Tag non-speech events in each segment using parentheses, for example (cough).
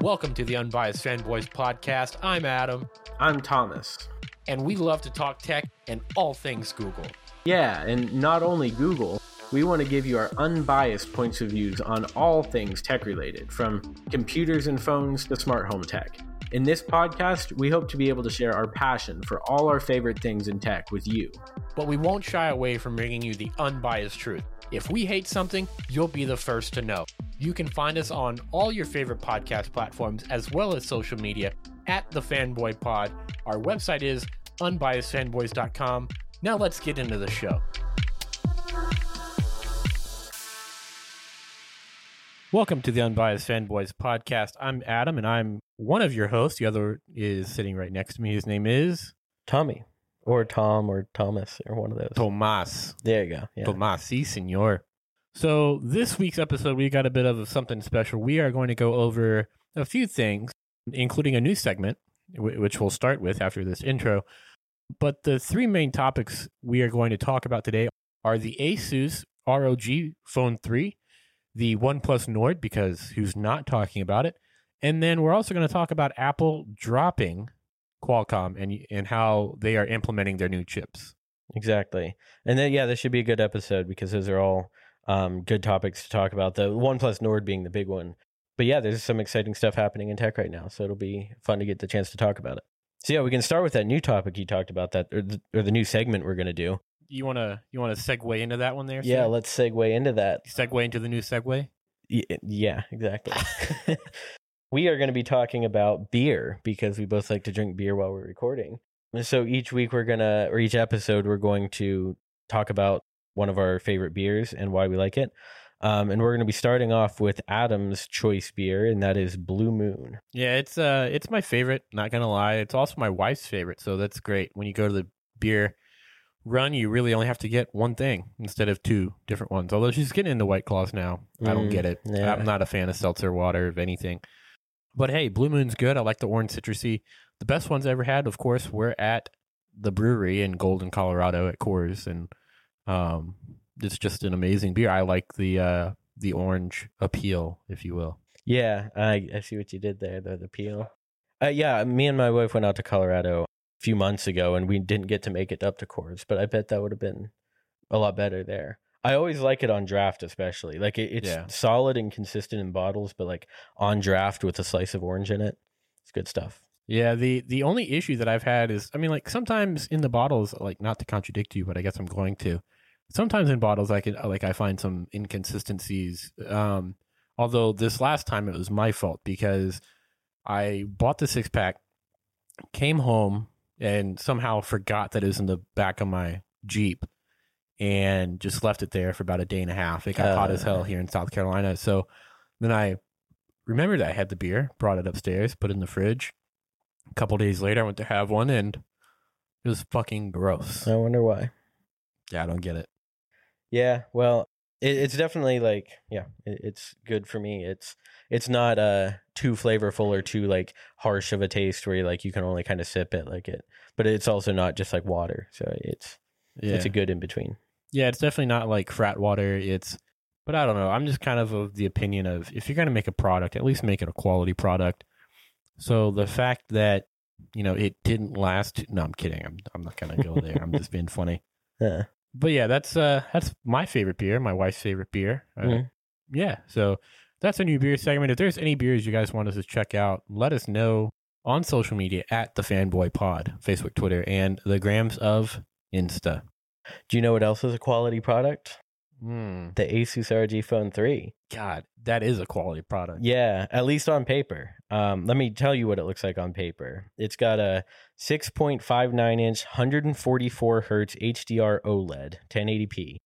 Welcome to the Unbiased Fanboys podcast. I'm Adam, I'm Thomas. and we love to talk tech and all things Google. Yeah, and not only Google, we want to give you our unbiased points of views on all things tech related, from computers and phones to smart home tech. In this podcast, we hope to be able to share our passion for all our favorite things in tech with you. But we won't shy away from bringing you the unbiased truth. If we hate something, you'll be the first to know. You can find us on all your favorite podcast platforms as well as social media at the Fanboy Pod. Our website is unbiasedfanboys.com. Now let's get into the show. Welcome to the Unbiased Fanboys podcast. I'm Adam and I'm one of your hosts. The other is sitting right next to me. His name is Tommy or Tom or Thomas or one of those. Tomas. There you go. Yeah. Tomas, si, senor. So this week's episode, we got a bit of something special. We are going to go over a few things, including a new segment, which we'll start with after this intro. But the three main topics we are going to talk about today are the Asus ROG Phone 3, the OnePlus Nord, because who's not talking about it? And then we're also going to talk about Apple dropping Qualcomm and and how they are implementing their new chips. Exactly. And then yeah, this should be a good episode because those are all um, good topics to talk about. The OnePlus Nord being the big one. But yeah, there's some exciting stuff happening in tech right now, so it'll be fun to get the chance to talk about it. So yeah, we can start with that new topic you talked about that or the, or the new segment we're going to do. You want to you want to segue into that one there? Yeah, sir? let's segue into that. segue into the new segue. Y- Yeah, exactly. (laughs) (laughs) we are going to be talking about beer because we both like to drink beer while we're recording. So each week we're going to, or each episode, we're going to talk about one of our favorite beers and why we like it. Um, and we're going to be starting off with Adam's choice beer, and that is Blue Moon. Yeah, it's uh it's my favorite. Not gonna lie, it's also my wife's favorite. So that's great. When you go to the beer run, you really only have to get one thing instead of two different ones. Although she's getting into White Claws now. I don't Mm, get it. yeah. I'm not a fan of seltzer water of anything. But hey, Blue Moon's good. I like the orange citrusy. The best ones I ever had, of course, were at the brewery in Golden, Colorado at Coors, and um, it's just an amazing beer. I like the uh, the orange appeal, if you will. Yeah, I, I see what you did there, the, the peel. Uh, yeah, me and my wife went out to Colorado a few months ago, and we didn't get to make it up to Coors, but I bet that would have been a lot better there. I always like it on draft, especially. Like it, it's Yeah. solid and consistent in bottles, but like on draft with a slice of orange in it, it's good stuff. Yeah, the the only issue that I've had is, I mean, like sometimes in the bottles, like not to contradict you, but I guess I'm going to. Sometimes in bottles, I can like I find some inconsistencies. Um, although this last time it was my fault because I bought the six pack, came home, and somehow forgot that it was in the back of my Jeep, and just left it there for about a day and a half. It got hot as hell Uh. here in South Carolina, so then I remembered I had the beer, brought it upstairs, put it in the fridge. A couple days later, I went to have one, and it was fucking gross. I wonder why. Yeah, I don't get it. Yeah, well, it, it's definitely like yeah, it, it's good for me. It's it's not uh too flavorful or too like harsh of a taste where you like you can only kind of sip it like it, but it's also not just like water. So it's Yeah, it's a good in between. yeah, it's definitely not like frat water. It's, but I don't know. I'm just kind of of the opinion of if you're gonna make a product, at least make it a quality product. So the fact that you know it didn't last. No, I'm kidding. I'm I'm not gonna go there. I'm just being funny. (laughs) Yeah. But yeah, that's uh that's my favorite beer, my wife's favorite beer. Uh, Mhm. Yeah, so that's a new beer segment. If there's any beers you guys want us to check out, let us know on social media at the Fanboy Pod, Facebook, Twitter, and the grams of Insta. Do you know what else is a quality product? Hmm. The Asus ROG Phone 3. God, that is a quality product. Yeah, at least on paper. Um, let me tell you what it looks like on paper. It's got a 6.59 inch, 144 hertz HDR OLED, 1080p.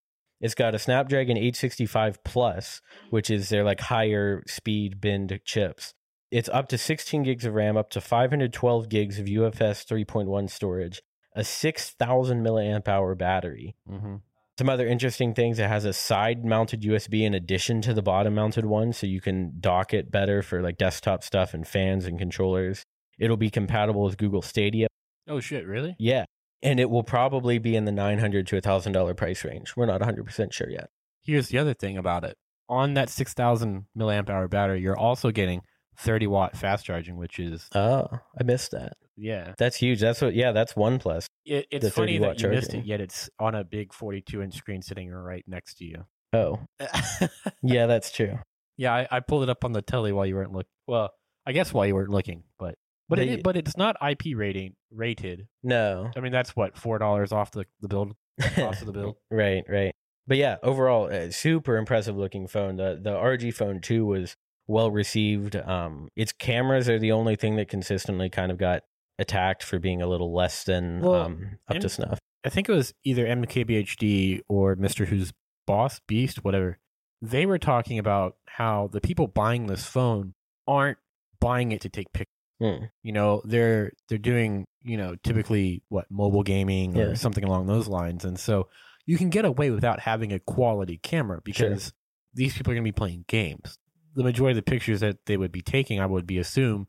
It's got a Snapdragon 865 Plus, which is their like higher speed binned chips. It's up to 16 gigs of RAM, up to 512 gigs of UFS 3.1 storage, a 6,000 milliamp hour battery. Mm-hmm. Some other interesting things. It has a side mounted USB in addition to the bottom mounted one, so you can dock it better for like desktop stuff and fans and controllers. It'll be compatible with Google Stadia. Oh shit, really? Yeah. And it will probably be in the 900 to $1,000 price range. We're not 100% sure yet. Here's the other thing about it. On that 6000 milliamp hour battery, you're also getting 30 watt fast charging, which is Oh, I missed that. yeah. That's huge. That's what. Yeah, that's OnePlus. It, it's The funny that you missed it, yet it's on a big 42 inch screen sitting right next to you. Oh, (laughs) yeah, that's true. yeah, I, I pulled it up on the telly while you weren't looking. Well, I guess while you weren't looking, but but They- it, but it's not IP rating rated. No, I mean, that's what four dollars off the the build cost of the build. (laughs) right, right. But yeah, overall, uh, super impressive looking phone. The the ROG phone two was well received. Um, its cameras are the only thing that consistently kind of got attacked for being a little less than Well, um up to snuff. I think it was either MKBHD or Mister Who's Boss Beast, whatever. They were talking about how the people buying this phone aren't buying it to take pictures. Hmm. You know, they're they're doing you know typically what mobile gaming or Yeah. something along those lines, and so you can get away without having a quality camera because these people are going to be playing games. The majority of the pictures that they would be taking, I would be assume,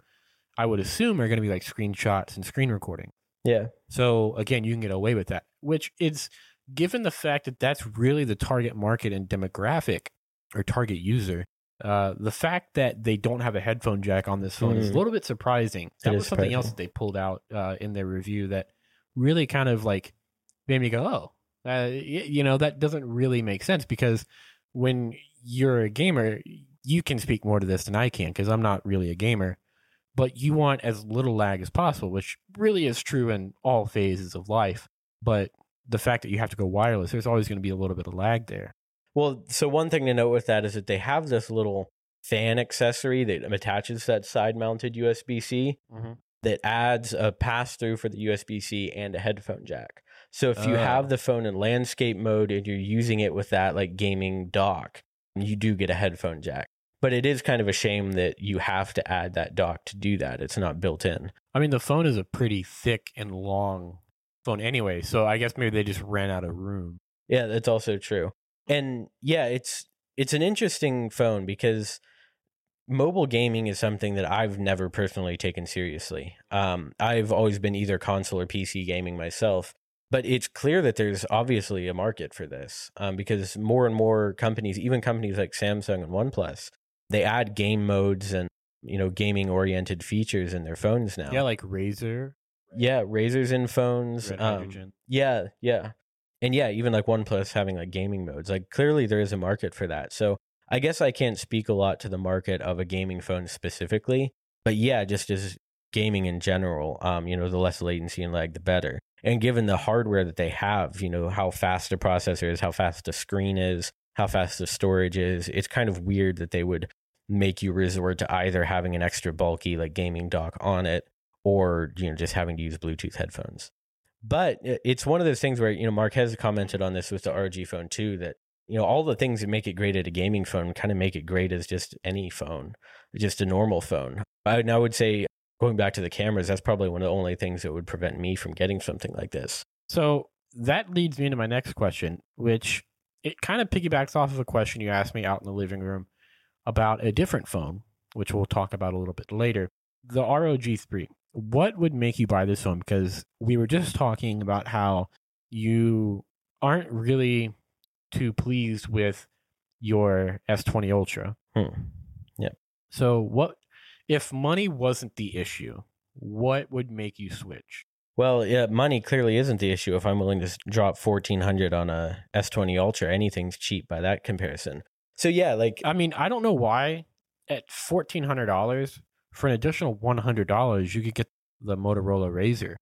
I would assume are going to be like screenshots and screen recording. Yeah, So again, you can get away with that, which is given the fact that that's really the target market and demographic or target user. Uh, the fact that they don't have a headphone jack on this phone is a Mm. little bit surprising. That It was something else that they pulled out uh, in their review that really kind of like made me go, "Oh, uh, y- you know, that doesn't really make sense." Because when you're a gamer, you can speak more to this than I can because I'm not really a gamer but you want as little lag as possible, which really is true in all phases of life. But the fact that you have to go wireless, there's always going to be a little bit of lag there. Well, so one thing to note with that is that they have this little fan accessory that attaches that side mounted USB C mm-hmm. that adds a pass through for the USB C and a headphone jack. So if you Oh. have ah. the phone in landscape mode and you're using it with that like gaming dock, you do get a headphone jack. But it is kind of a shame that you have to add that dock to do that. It's not built in. I mean, the phone is a pretty thick and long phone anyway, so I guess maybe they just ran out of room. Yeah, that's also true. And yeah, it's it's an interesting phone because mobile gaming is something that I've never personally taken seriously. Um, I've always been either console or PC gaming myself, but it's clear that there's obviously a market for this um, because more and more companies, even companies like Samsung and OnePlus, they add game modes and you know gaming oriented features in their phones now. Yeah, like Razer, yeah, razors in phones. Um, yeah, yeah. And yeah, even like OnePlus having like gaming modes. Like clearly there is a market for that. So I guess I can't speak a lot to the market of a gaming phone specifically. But yeah, just as gaming in general, um, you know, the less latency and lag the better. And given the hardware that they have, you know, how fast a processor is, how fast a screen is, how fast the storage is, it's kind of weird that they would make you resort to either having an extra bulky like gaming dock on it or you know just having to use Bluetooth headphones. But it's one of those things where you know Marques commented on this with the ROG phone too that you know all the things that make it great at a gaming phone kind of make it great as just any phone, just a normal phone. And I would say going back to the cameras, that's probably one of the only things that would prevent me from getting something like this. So that leads me into my next question, which it kind of piggybacks off of a question you asked me out in the living room about a different phone, which we'll talk about a little bit later. The ROG3. What would make you buy this phone? Because we were just talking about how you aren't really too pleased with your S20 Ultra. Hmm. So what if money wasn't the issue? What would make you switch? Well, yeah, money clearly isn't the issue. If I'm willing to drop fourteen hundred on a S20 Ultra, anything's cheap by that comparison. So yeah, like I mean, I don't know why at fourteen hundred dollars for an additional one hundred dollars you could get the Motorola Razr.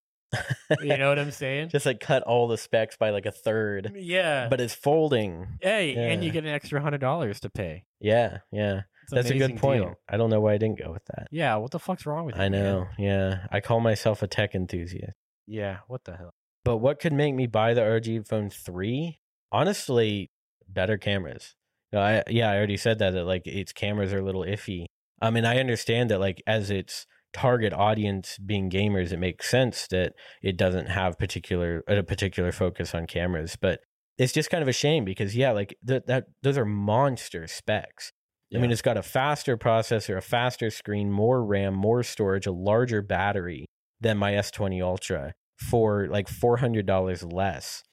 You know what I'm (laughs) saying? just like cut all the specs by like a third, yeah. but it's folding. hey, and you get an extra hundred dollars to pay. Yeah, yeah, that's a good point. deal. I don't know why I didn't go with that. Yeah, what the fuck's wrong with you? I man? know. Yeah, I call myself a tech enthusiast. Yeah, what the hell? But what could make me buy the ROG Phone three? Honestly, better cameras. You know, I yeah, I already said that that like its cameras are a little iffy. I mean, I understand that like as its target audience being gamers, it makes sense that it doesn't have particular a particular focus on cameras. But it's just kind of a shame because yeah, like th- that those are monster specs. I mean, it's got a faster processor, a faster screen, more RAM, more storage, a larger battery than my S20 Ultra for like $400 less.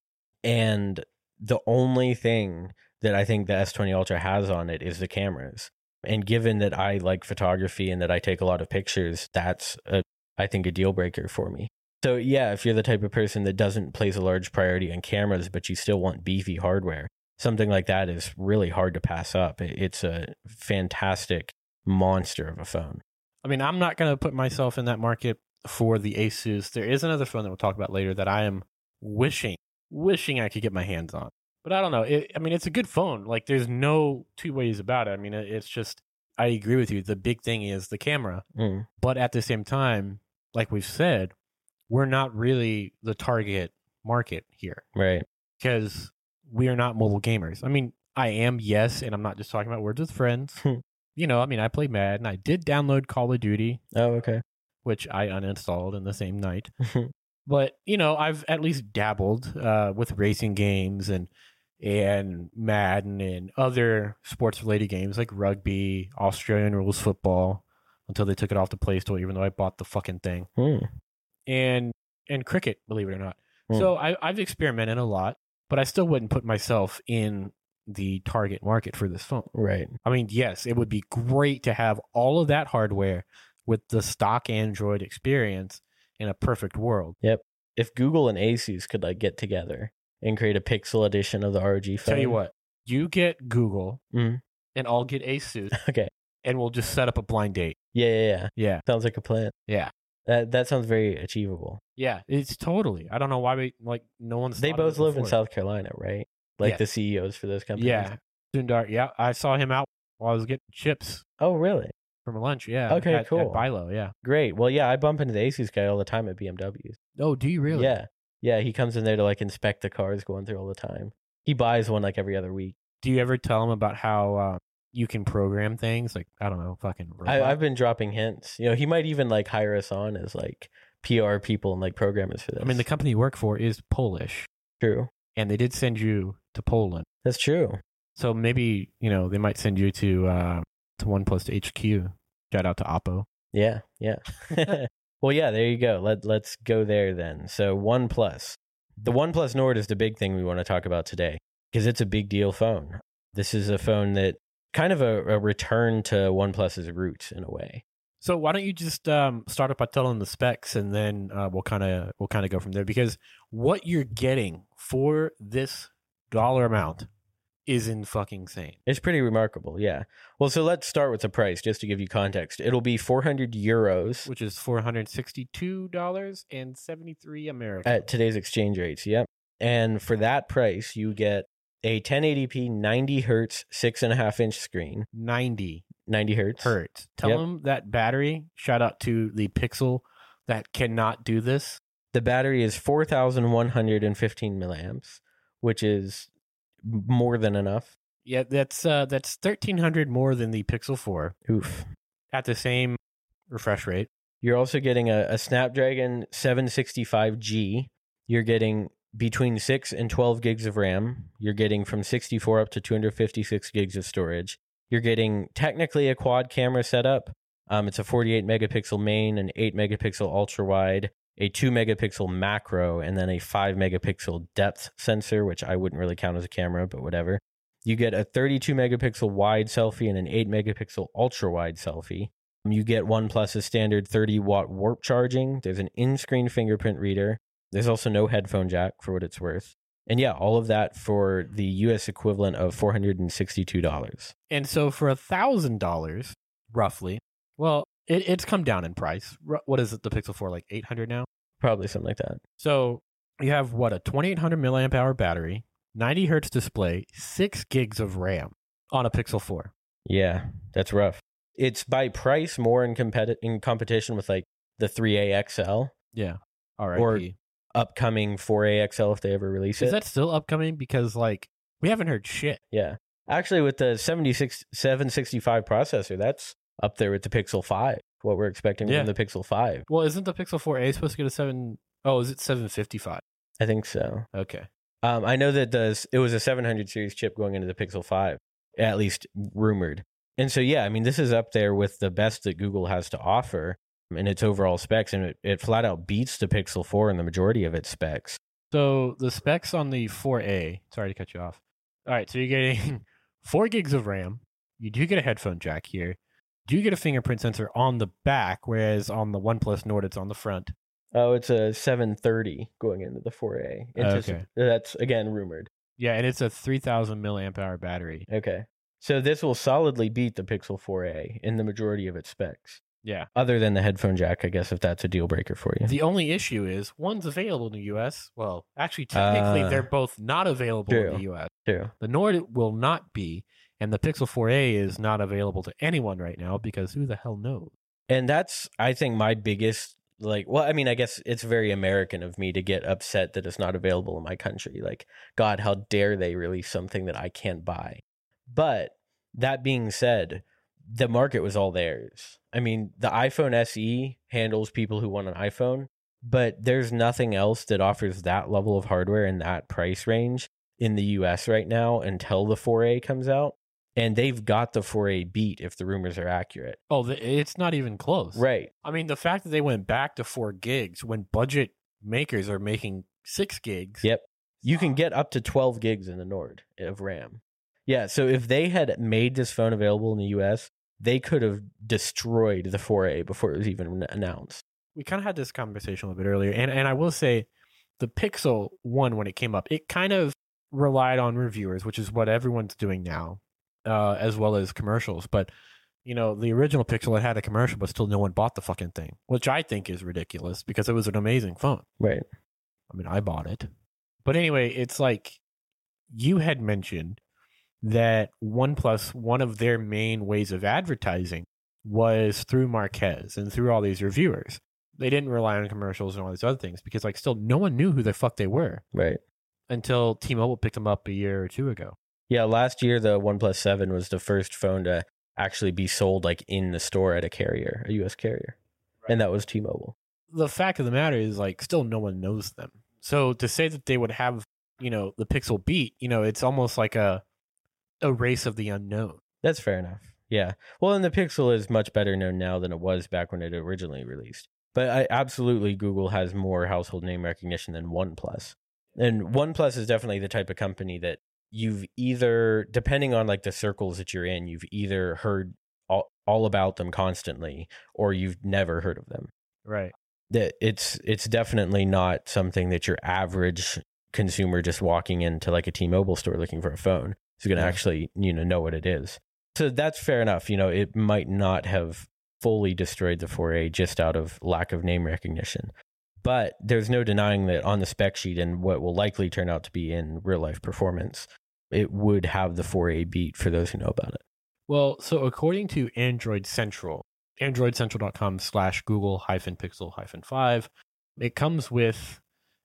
And the only thing that I think the S20 Ultra has on it is the cameras. And given that I like photography and that I take a lot of pictures, that's a, I think a deal breaker for me. So yeah, if you're the type of person that doesn't place a large priority on cameras, but you still want beefy hardware, something like that is really hard to pass up. It's a fantastic monster of a phone. I mean, I'm not going to put myself in that market for the Asus. There is another phone that we'll talk about later that I am wishing, wishing I could get my hands on. But I don't know. It, I mean, it's a good phone. Like, there's no two ways about it. I mean, it's just, I agree with you. The big thing is the camera. Mm, But at the same time, like we've said, we're not really the target market here right. because we are not mobile gamers. I mean, I am, yes, and I'm not just talking about words with friends. Hmm. (laughs) you know, I mean, I play Madden. I did download Call of Duty, Oh, okay. which I uninstalled in the same night. (laughs) But you know, I've at least dabbled uh, with racing games and and Madden and other sports related games like rugby, Australian rules football, until they took it off the Play Store. Even though I bought the fucking thing Hmm. and and cricket, believe it or not. Hmm. So I, I've experimented a lot, but I still wouldn't put myself in the target market for this phone. Right. I mean, yes, it would be great to have all of that hardware with the stock Android experience in a perfect world. Yep. If Google and Asus could like get together and create a Pixel edition of the ROG phone. Tell you what, you get Google Mhm. and I'll get Asus (laughs) Okay. and we'll just set up a blind date. Yeah, yeah, yeah. Yeah. Sounds like a plan. Yeah. That that sounds very achievable. Yeah, it's totally. I don't know why we like no one's They both live in. South Carolina, right? Like Yeah. the CEOs for those companies. Yeah. Sundar, yeah, I saw him out while I was getting chips Oh, really? from lunch. Yeah. Okay, at, cool. At BI-LO, yeah. Great. Well, yeah, I bump into the Asus guy all the time at BMWs. Oh, do you really? Yeah. Yeah, he comes in there to like inspect the cars going through all the time. He buys one like every other week. Do you ever tell him about how uh, you can program things? Like I don't know, fucking. I, I've been dropping hints. You know, he might even like hire us on as like PR people and like programmers for this. I mean, the company you work for is Polish, true. and they did send you to Poland. That's true. So maybe you know they might send you to uh, to One OnePlus HQ. Shout out to Oppo. Yeah, yeah. (laughs) well, yeah, there you go. Let let's go there then. So OnePlus. The OnePlus Nord is the big thing we want to talk about today because it's a big deal phone. This is a phone that kind of a, a return to OnePlus's roots in a way. So why don't you just um, start up by telling the specs, and then uh, we'll kind of we'll kind of go from there. Because what you're getting for this dollar amount is in fucking insane. It's pretty remarkable, yeah. Well, so let's start with the price just to give you context. It'll be 400 euros Which is four hundred sixty-two dollars and seventy-three American. at today's exchange rates, yep. And for that price, you get a 1080p 90 hertz six and a half inch screen, Ninety 90 hertz. hertz. Tell Yep. them that battery. Shout out to the Pixel that cannot do this. The battery is 4,115 milliamps, which is more than enough. Yeah, that's uh, that's thirteen hundred more than the Pixel Four Oof. at the same refresh rate. You're also getting a, a Snapdragon 765G. You're getting between 6 and 12 gigs of RAM. You're getting from 64 up to 256 gigs of storage. You're getting technically a quad camera setup. Um, it's a 48 megapixel main, an 8 megapixel ultra wide, a 2 megapixel macro, and then a 5 megapixel depth sensor, which I wouldn't really count as a camera, but whatever. You get a 32 megapixel wide selfie and an 8 megapixel ultra wide selfie. You get OnePlus's standard 30 watt warp charging. There's an in screen fingerprint reader. There's also no headphone jack for what it's worth. And yeah, all of that for the US equivalent of $462. And so for a thousand dollars, roughly, well, it, it's come down in price. What is it? The Pixel Four like eight hundred now. Probably something like that. So you have what a twenty eight hundred milliamp hour battery, ninety hertz display, six gigs of RAM on a Pixel Four. Yeah, that's rough. It's by price more in, competi- in competition with like the 3A XL, Yeah. All right. Or- upcoming 4A XL if they ever release it. Is that still upcoming? Because like we haven't heard shit. yeah. Actually, with the 76, 765 processor, that's up there with the Pixel 5, what we're expecting Yeah. from the Pixel 5. Well, isn't the Pixel Four A supposed to get a seven oh is it seven fifty five? I think so. Okay. Um, I know that the it was a 700 series chip going into the Pixel 5, at least rumored. And so, yeah, I mean, this is up there with the best that Google has to offer in its overall specs, and it, it flat out beats the Pixel 4 in the majority of its specs. So the specs on the 4A, sorry to cut you off. All right, so you're getting (laughs) four gigs of RAM, You do get a headphone jack here. Do you get a fingerprint sensor on the back, whereas on the OnePlus Nord it's on the front. Oh, it's a 730 going into the 4A. Antici- Okay. That's again rumored. Yeah, and it's a 3000 milliamp hour battery. Okay. So this will solidly beat the Pixel 4A in the majority of its specs. Yeah. Other than the headphone jack, I guess if that's a deal breaker for you. The only issue is one's available in the US. Well, actually, technically, Uh, they're both not available in the US. Too. The Nord will not be, and the Pixel 4a is not available to anyone right now because who the hell knows? And that's I think my biggest like well, I mean, I guess it's very American of me to get upset that it's not available in my country. Like, God, how dare they release something that I can't buy? But that being said, the market was all theirs. I mean, the iPhone SE handles people who want an iPhone, but there's nothing else that offers that level of hardware in that price range in the US right now until the 4A comes out. And they've got the 4A beat if the rumors are accurate. Oh, it's not even close. Right. I mean, the fact that they went back to four gigs when budget makers are making six gigs. Yep. You can get up to 12 gigs in the Nord of RAM. Yeah, so if they had made this phone available in the US, they could have destroyed the 4A before it was even announced. we kind of had this conversation a little bit earlier, and and I will say, the Pixel One when it came up, it kind of relied on reviewers, which is what everyone's doing now, uh, as well as commercials. But you know, the original Pixel had had a commercial, but still no one bought the fucking thing, which I think is ridiculous because it was an amazing phone. Right. I mean, I bought it, but anyway, it's like you had mentioned that OnePlus, one of their main ways of advertising was through Marques and through all these reviewers. They didn't rely on commercials and all these other things because, like, still no one knew who the fuck they were Right. until T-Mobile picked them up a year or two ago. Yeah, last year the OnePlus 7 was the first phone to actually be sold like in the store at a carrier, a US carrier. And that was T-Mobile. The fact of the matter is, like, still no one knows them. So to say that they would have, you know, the Pixel beat, you know, it's almost like a a race of the unknown. That's fair enough. Yeah. Well, and the Pixel is much better known now than it was back when it originally released. But I absolutely Google has more household name recognition than OnePlus. And OnePlus is definitely the type of company that you've either depending on like the circles that you're in, you've either heard all, all about them constantly or you've never heard of them. Right. That it's it's definitely not something that your average consumer just walking into like a T-Mobile store looking for a phone is going to Yeah. actually, you know, know what it is. So that's fair enough. You know, it might not have fully destroyed the 4A just out of lack of name recognition. But there's no denying that on the spec sheet and what will likely turn out to be in real life performance, it would have the 4A beat for those who know about it. Well, so according to Android Central, androidcentral.com slash Google hyphen pixel hyphen five, it comes with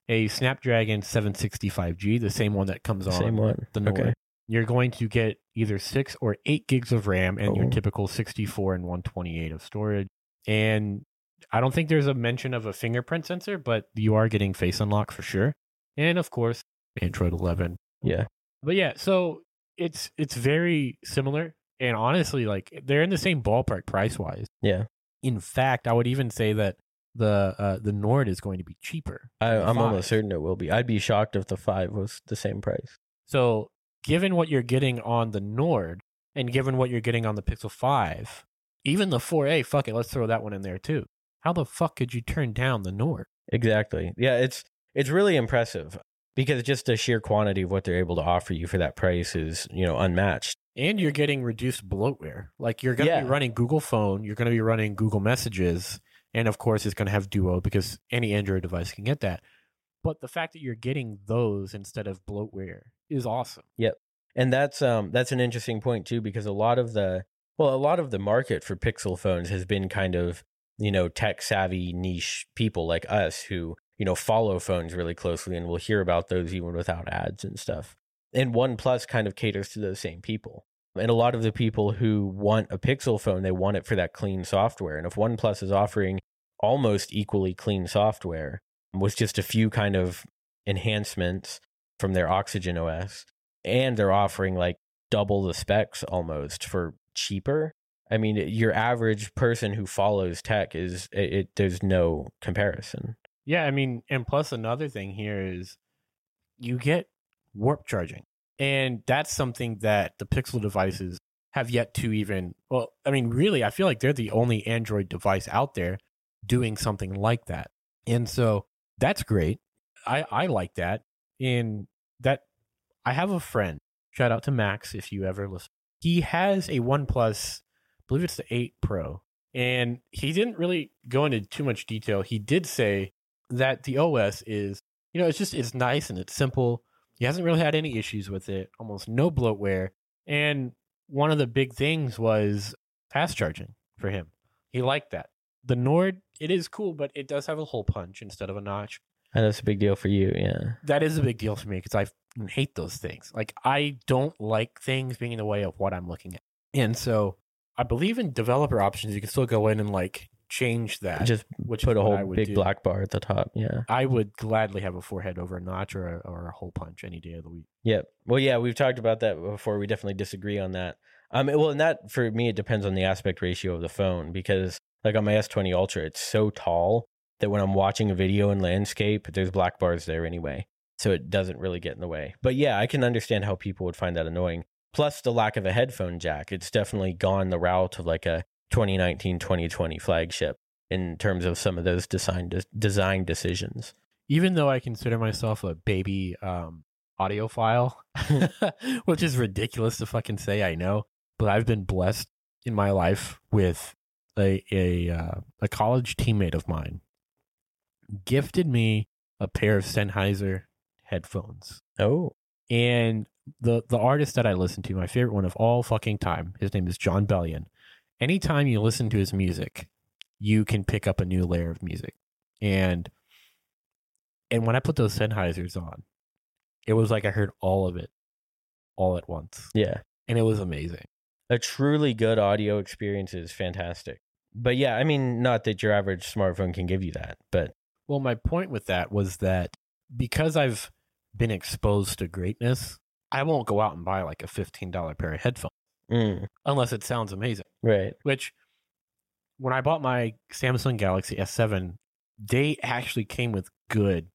a Snapdragon 765G, the same one that comes on Same one. the Nord. Okay. You're going to get either six or eight gigs of RAM and your Oh. typical 64 and 128 of storage. And I don't think there's a mention of a fingerprint sensor, but you are getting face unlock for sure. And of course, Android 11 Yeah. but yeah, so it's it's very similar, and honestly, like they're in the same ballpark price wise. Yeah. In fact, I would even say that the uh, the Nord is going to be cheaper. I I'm five. almost certain it will be. I'd be shocked if the 5 was the same price. So, given what you're getting on the Nord, and given what you're getting on the Pixel Five, even the 4A, fuck it, let's throw that one in there too. How the fuck could you turn down the Nord? Exactly. Yeah, it's it's really impressive because just the sheer quantity of what they're able to offer you for that price is, you know, unmatched. And you're getting reduced bloatware. Like you're going to Yeah. be running Google Phone, you're going to be running Google Messages, and of course it's going to have Duo because any Android device can get that. But the fact that you're getting those instead of bloatware is awesome. Yep. And that's um that's an interesting point too because a lot of the well, a lot of the market for Pixel phones has been kind of, you know, tech savvy niche people like us who, you know, follow phones really closely and will hear about those even without ads and stuff. And OnePlus kind of caters to those same people. And a lot of the people who want a Pixel phone, they want it for that clean software. And if OnePlus is offering almost equally clean software with just a few kind of enhancements from their Oxygen OS, and they're offering like double the specs almost for cheaper. I mean, your average person who follows tech is it, it there's no comparison. Yeah, I mean, and plus another thing here is you get warp charging. And that's something that the Pixel devices have yet to even. Well, I mean, really, I feel like they're the only Android device out there doing something like that, and so that's great. I I like that, and that I have a friend. Shout out to Max if you ever listen. He has a OnePlus, I believe it's the 8 Pro, and he didn't really go into too much detail. He did say that the OS is, you know, it's just it's nice and it's simple. He hasn't really had any issues with it, almost no bloatware. And one of the big things was fast charging for him. He liked that. The Nord, it is cool, but it does have a hole punch instead of a notch. And that's a big deal for you, yeah. That is a big deal for me because I hate those things. Like I don't like things being in the way of what I'm looking at. And so I believe in developer options. You can still go in and like change that. Just which put a whole big do. black bar at the top, yeah. I would gladly have a forehead over a notch or a, or a hole punch any day of the week. Yep. Well, yeah, we've talked about that before. We definitely disagree on that. Um, well, and that for me, it depends on the aspect ratio of the phone because, like on my S20 Ultra, it's so tall that when I'm watching a video in landscape, there's black bars there anyway, so it doesn't really get in the way. But yeah, I can understand how people would find that annoying. Plus, the lack of a headphone jack. It's definitely gone the route of like a 2019 2020 flagship in terms of some of those design design decisions. Even though I consider myself a baby um, audiophile, (laughs) which is ridiculous to fucking say, I know, but I've been blessed in my life with a a uh, a college teammate of mine gifted me a pair of Sennheiser headphones. Oh, And the the artist that I listen to, my favorite one of all fucking time, his name is Jon Bellion. Anytime you listen to his music, you can pick up a new layer of music. And and when I put those Sennheisers on, it was like I heard all of it all at once. yeah. And it was amazing. A truly good audio experience is fantastic. But yeah, I mean, not that your average smartphone can give you that, but Well, my point with that was that because I've been exposed to greatness, I won't go out and buy like a $15 pair of headphones mm, unless it sounds amazing. right. which when I bought my Samsung Galaxy S7, they actually came with good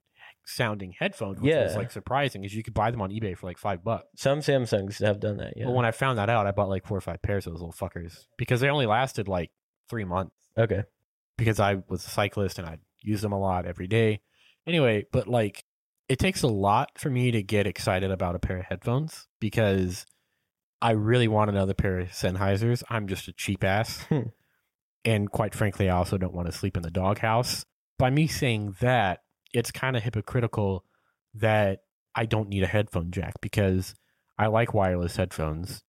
sounding headphones, which was Yeah. like surprising because you could buy them on eBay for like five bucks. Some Samsungs have done that. Yeah. But when I found that out, I bought like four or five pairs of those little fuckers because they only lasted like three months okay. because I was a cyclist and I'd use them a lot every day. Anyway, but like it takes a lot for me to get excited about a pair of headphones because I really want another pair of Sennheisers. I'm just a cheap ass. (laughs) Hmm. and quite frankly, I also don't want to sleep in the doghouse. By me saying that, it's kind of hypocritical that I don't need a headphone jack because I like wireless headphones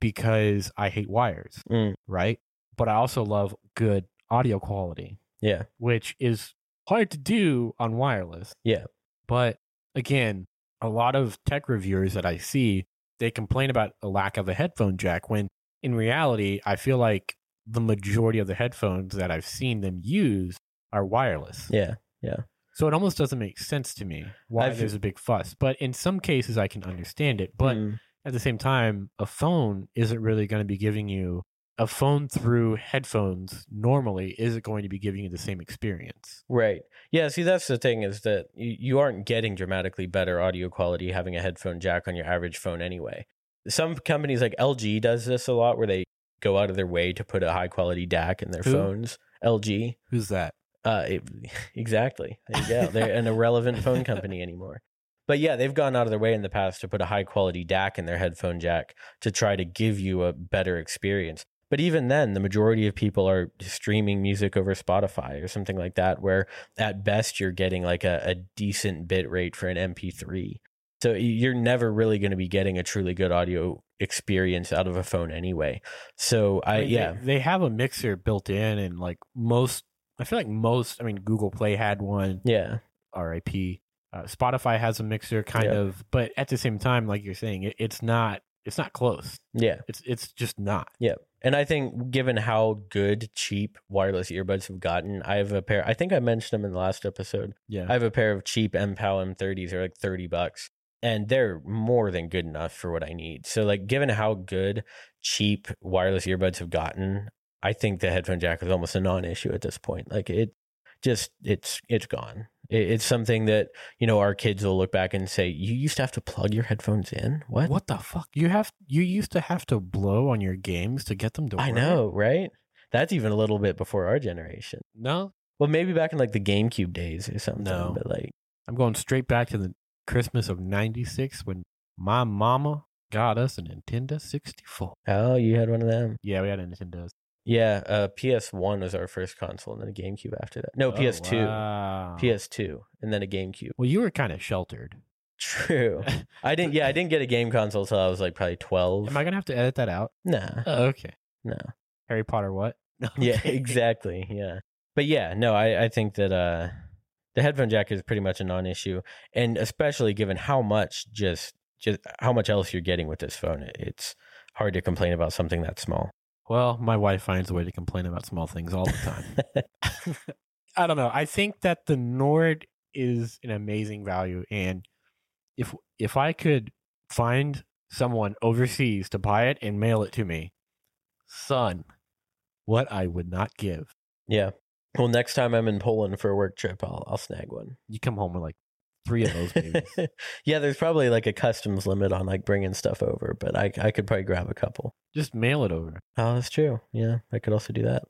because I hate wires, Mm, right? But I also love good audio quality yeah. which is hard to do on wireless. Yeah. But again, a lot of tech reviewers that I see, they complain about a lack of a headphone jack when in reality, I feel like the majority of the headphones that I've seen them use are wireless. Yeah. Yeah. So it almost doesn't make sense to me why I've- there's a big fuss. But in some cases, I can understand it. But Mm, at the same time, a phone isn't really going to be giving you a phone through headphones normally isn't going to be giving you the same experience. right. Yeah. See, that's the thing is that you, you aren't getting dramatically better audio quality having a headphone jack on your average phone anyway. Some companies like LG does this a lot where they go out of their way to put a high quality DAC in their Who? phones. LG. Who's that? Uh, it, (laughs) exactly. There you go. They're an irrelevant phone (laughs) company anymore. But yeah, they've gone out of their way in the past to put a high quality DAC in their headphone jack to try to give you a better experience. But even then, the majority of people are streaming music over Spotify or something like that, where at best you're getting like a, a decent bit rate for an MP3. So you're never really going to be getting a truly good audio experience out of a phone anyway. So I, mean, yeah, they, they have a mixer built in, and like most, I feel like most. I mean, Google Play had one. yeah, RIP. Uh, Spotify has a mixer, kind Yeah. of, but at the same time, like you're saying, it, it's not. It's not close. yeah. It's it's just not. Yeah. And I think given how good cheap wireless earbuds have gotten, I have a pair I think I mentioned them in the last episode. Yeah. I have a pair of cheap Mpow M30s, they're like 30 bucks. And they're more than good enough for what I need. So like given how good cheap wireless earbuds have gotten, I think the headphone jack is almost a non-issue at this point. Like it just it's it's gone. It, it's something that you know our kids will look back and say, "You used to have to plug your headphones in." What? What the fuck? You have you used to have to blow on your games to get them to work. I know, right? That's even a little bit before our generation. No, Well, maybe back in like the GameCube days or something. No. but like, I'm going straight back to the Christmas of '96 when my mama got us a Nintendo 64. oh, you had one of them. Yeah, we had a Nintendo. Yeah, uh, PS One was our first console, and then a GameCube after that. No, Oh, PS2, wow. PS2, and then a GameCube. Well, you were kind of sheltered. True. (laughs) I didn't. Yeah, I didn't get a game console until I was like probably twelve. Am I gonna have to edit that out? nah, Oh, okay. no. Harry Potter, what? (laughs) Yeah, exactly. Yeah, but yeah, no, I I think that uh, the headphone jack is pretty much a non-issue, and especially given how much just just how much else you're getting with this phone, it's hard to complain about something that small. Well, my wife finds a way to complain about small things all the time. (laughs) I don't know. I think that the Nord is an amazing value, and if if I could find someone overseas to buy it and mail it to me, son, what I would not give. yeah. Well, next time I'm in Poland for a work trip, I'll I'll snag one. You come home with like three of those babies. (laughs) yeah, there's probably like a customs limit on like bringing stuff over, but I I could probably grab a couple. Just mail it over. Oh, that's true. Yeah, I could also do that.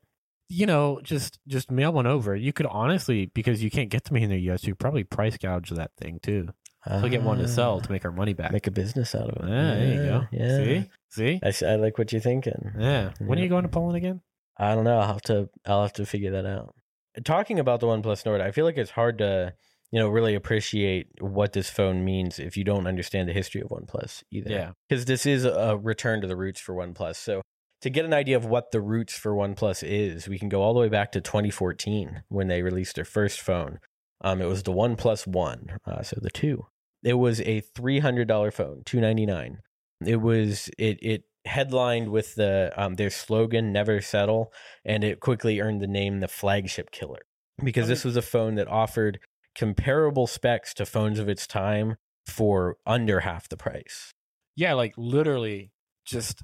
You know, just just mail one over. You could honestly, because you can't get them here in the U.S., you probably price gouge that thing too. So get one to sell to Ah, make our money back. make a business out of it. Yeah, there you go. Yeah. See, see. I, I like what you're thinking. Yeah. When are you going to Poland again? I don't know. I'll have to. I'll have to figure that out. Talking about the OnePlus Nord, I feel like it's hard to, you know, really appreciate what this phone means if you don't understand the history of OnePlus either. Yeah. because this is a return to the roots for OnePlus. So to get an idea of what the roots for OnePlus is, we can go all the way back to 2014 when they released their first phone. Um, it was the OnePlus One, uh, so the two. It was a three hundred dollar phone, two ninety nine. It was it it headlined with the um, their slogan "Never Settle," and it quickly earned the name the flagship killer because this was a phone that offered comparable specs to phones of its time for under half the price. Yeah, like literally just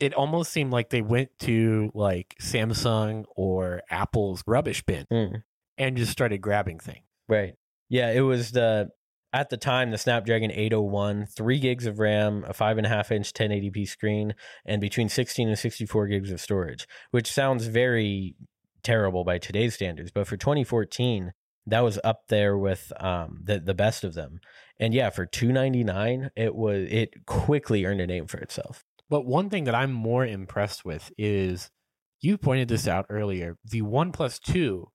it almost seemed like they went to like Samsung or Apple's rubbish bin Mm. and just started grabbing things. Right. Yeah, it was the at the time the Snapdragon 801, three gigs of RAM, a five and a half inch 1080p screen, and between 16 and 64 gigs of storage, which sounds very terrible by today's standards, but for 2014, that was up there with um, the the best of them. And yeah, for 299, it was it quickly earned a name for itself. But one thing that I'm more impressed with is you pointed this out earlier. The OnePlus 2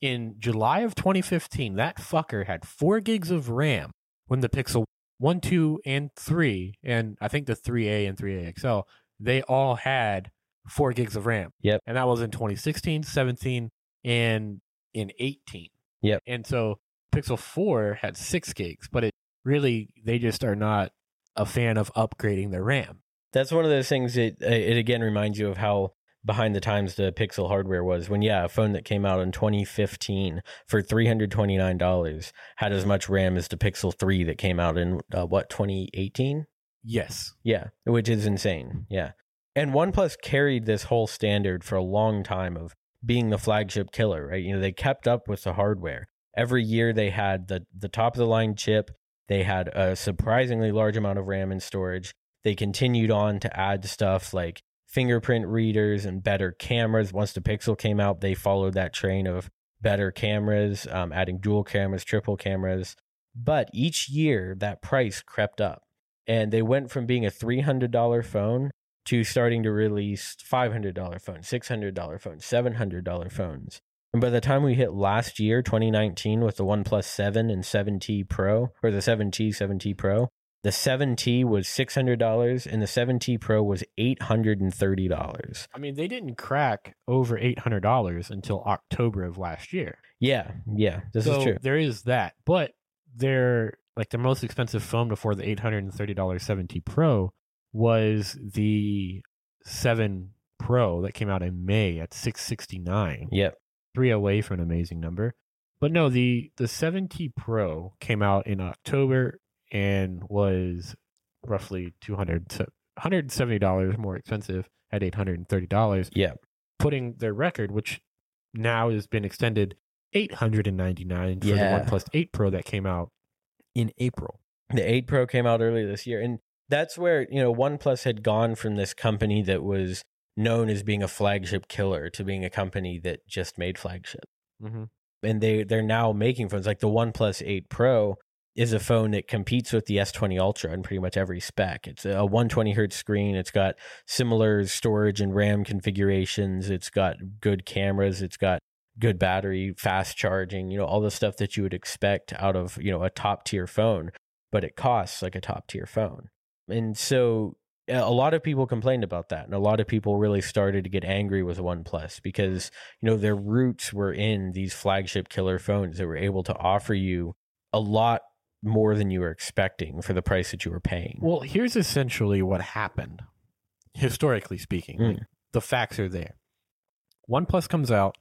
in July of 2015, that fucker had four gigs of RAM when the Pixel 1, 2, and 3, and I think the 3A and 3A XL, they all had four gigs of RAM. Yep. And that was in 2016, 17, and in 18. Yep. And so Pixel 4 had six gigs, but it really, they just are not a fan of upgrading their RAM. That's one of those things that uh, it again reminds you of how behind the times the Pixel hardware was. When yeah, a phone that came out in 2015 for $329 had as much RAM as the Pixel 3 that came out in uh, what 2018? Yes. Yeah, which is insane. Yeah. And OnePlus carried this whole standard for a long time of being the flagship killer, right? You know, they kept up with the hardware. Every year they had the the top of the line chip, they had a surprisingly large amount of RAM and storage. They continued on to add stuff like fingerprint readers and better cameras. Once the Pixel came out, they followed that train of better cameras, um, adding dual cameras, triple cameras. But each year that price crept up and they went from being a $300 phone to starting to release $500 phones, $600 phones, $700 phones. And by the time we hit last year, 2019, with the OnePlus 7 and 7T Pro, or the 7T, 7T Pro, the 7T was $600 and the 7T Pro was $830. I mean, they didn't crack over $800 until October of last year. Yeah, yeah, this so is true. there is that. But they're like the most expensive phone before the $830 7T Pro was the 7 Pro that came out in May at 669. Yep. Three away from an amazing number. But no, the the 7T Pro came out in October and was roughly 200 so $170 more expensive at $830 Yeah. putting their record, which now has been extended 899 for Yeah. the OnePlus 8 Pro that came out in April. The 8 Pro came out earlier this year. And that's where, you know, OnePlus had gone from this company that was known as being a flagship killer to being a company that just made flagship. Mm-hmm. And they they're now making phones like the OnePlus 8 Pro is a phone that competes with the S20 Ultra in pretty much every spec. It's a 120 hertz screen. It's got similar storage and RAM configurations. It's got good cameras. It's got good battery, fast charging, you know, all the stuff that you would expect out of, you know, a top tier phone, but it costs like a top tier phone. And so a lot of people complained about that. And a lot of people really started to get angry with OnePlus because, you know, their roots were in these flagship killer phones that were able to offer you a lot more than you were expecting for the price that you were paying. Well, here's essentially what happened, historically speaking. Mm. Like, the facts are there. OnePlus comes out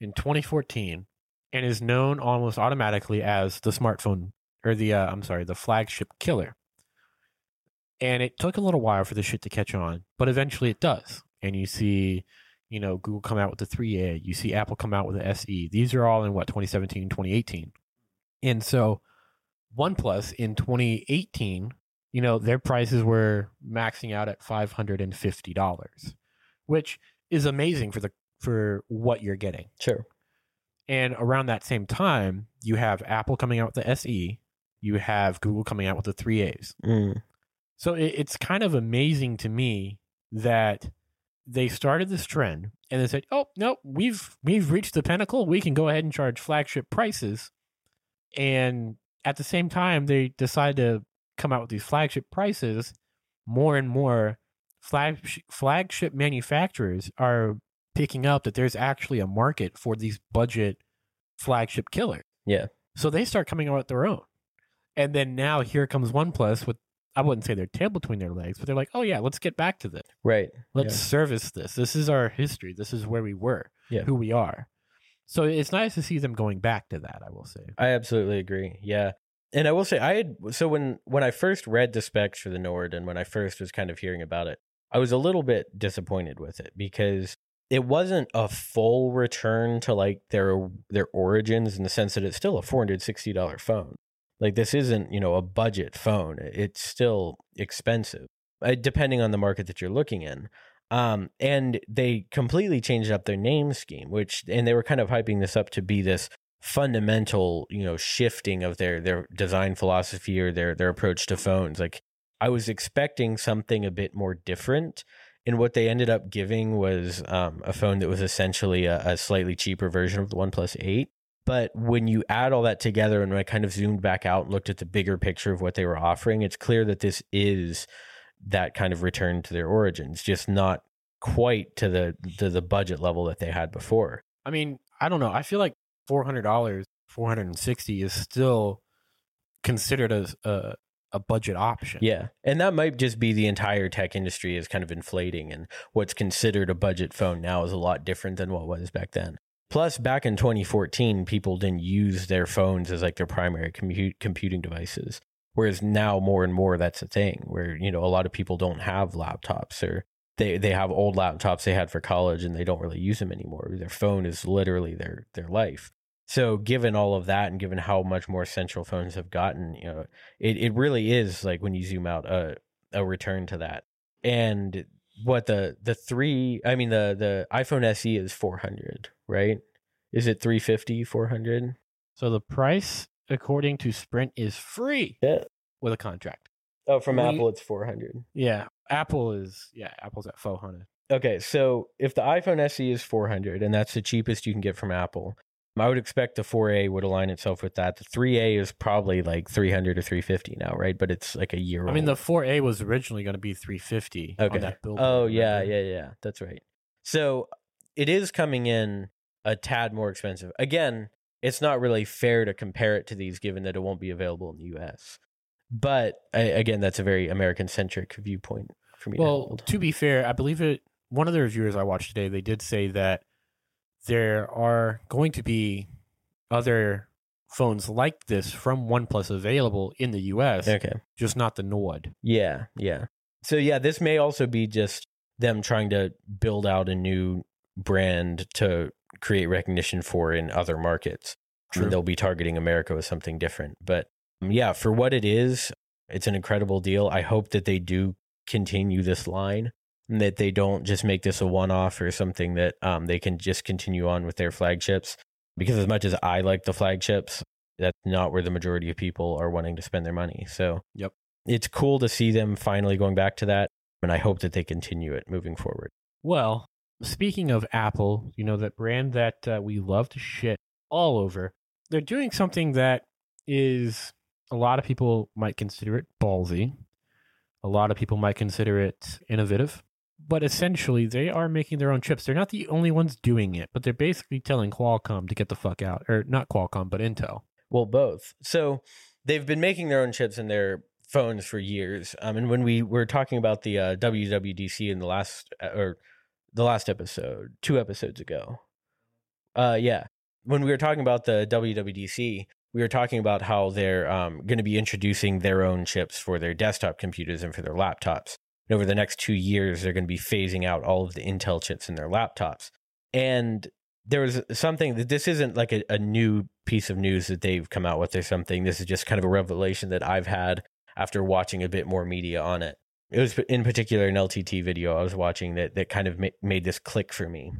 in 2014 and is known almost automatically as the smartphone or the uh, I'm sorry, the flagship killer. And it took a little while for the shit to catch on, but eventually it does. And you see, you know, Google come out with the 3A, you see Apple come out with the SE. These are all in what 2017, 2018. And so OnePlus in 2018, you know, their prices were maxing out at $550, which is amazing for the for what you're getting. Sure. And around that same time, you have Apple coming out with the SE, you have Google coming out with the 3As. Mm. So it, it's kind of amazing to me that they started this trend and they said, "Oh no, we've we've reached the pinnacle. We can go ahead and charge flagship prices." And at the same time, they decide to come out with these flagship prices. More and more flag, flagship manufacturers are picking up that there's actually a market for these budget flagship killers. Yeah. So they start coming out with their own. And then now here comes OnePlus with I wouldn't say their tail between their legs, but they're like, oh yeah, let's get back to this. Right. Let's service this. This is our history. This is where we were, Yeah. who we are. So it's nice to see them going back to that. I will say. I absolutely agree. Yeah. And I will say I had so when when I first read the specs for the Nord and when I first was kind of hearing about it, I was a little bit disappointed with it because it wasn't a full return to like their their origins in the sense that it's still a $460 phone. Like this isn't, you know, a budget phone. It's still expensive, uh, depending on the market that you're looking in. Um, and they completely changed up their name scheme, which and they were kind of hyping this up to be this fundamental, you know, shifting of their their design philosophy or their their approach to phones. Like I was expecting something a bit more different. And what they ended up giving was um, a phone that was essentially a, a slightly cheaper version of the OnePlus 8. But when you add all that together and I kind of zoomed back out and looked at the bigger picture of what they were offering, it's clear that this is that kind of return to their origins, just not quite to the to the budget level that they had before. I mean, I don't know. I feel like four hundred dollars, four hundred and sixty is still considered as a a budget option. Yeah. And that might just be the entire tech industry is kind of inflating and what's considered a budget phone now is a lot different than what was back then. Plus, back in 2014, people didn't use their phones as like their primary computing devices. Whereas now, more and more, that's a thing where, you know, a lot of people don't have laptops or they, they have old laptops they had for college and they don't really use them anymore. Their phone is literally their, their life. So, given all of that and given how much more central phones have gotten, you know, it, it really is like when you zoom out a, a return to that. And what the the three i mean the the iphone se is 400 right is it 350 400 So the price, according to Sprint, is free yeah with a contract. oh from We- apple it's 400 Yeah, Apple is yeah, Apple's at four hundred. okay so if the iphone se is 400 and that's the cheapest you can get from apple i would expect the 4a would align itself with that the 3a is probably like 300 or 350 now right but it's like a year old. I mean, the four A was originally going to be three fifty. Okay. On that billboard, Oh yeah, yeah, yeah. That's right. So it is coming in a tad more expensive. Again, it's not really fair to compare it to these, given that it won't be available in the U.S. But I, again, that's a very American centric viewpoint for me. Well, hold. to be fair, I believe it. One of the reviewers I watched today, they did say that there are going to be other phones like this from OnePlus available in the U.S., okay. just not the Nord. Yeah, yeah. So yeah, this may also be just them trying to build out a new brand to create recognition for in other markets. True. they'll be targeting America with something different. But um, yeah, for what it is, it's an incredible deal. I hope that they do continue this line and that they don't just make this a one off or something that um, they can just continue on with their flagships. Because as much as I like the flagships, that's not where the majority of people are wanting to spend their money. So Yep. it's cool to see them finally going back to that. And I hope that they continue it moving forward. Well, speaking of Apple, you know, that brand that uh, we love to shit all over, they're doing something that is a lot of people might consider it ballsy. A lot of people might consider it innovative. But essentially, they are making their own chips. They're not the only ones doing it, but they're basically telling Qualcomm to get the fuck out. Or not Qualcomm, but Intel. Well, both. So they've been making their own chips in their phones for years. Um, and when we were talking about the uh, WWDC in the last uh, or the last episode, two episodes ago, uh, yeah, when we were talking about the WWDC, we were talking about how they're um, going to be introducing their own chips for their desktop computers and for their laptops. And over the next two years, they're going to be phasing out all of the Intel chips in their laptops. And there was something that this isn't like a, a new piece of news that they've come out with or something. This is just kind of a revelation that I've had after watching a bit more media on it. It was in particular an LTT video I was watching that that kind of ma- made this click for me.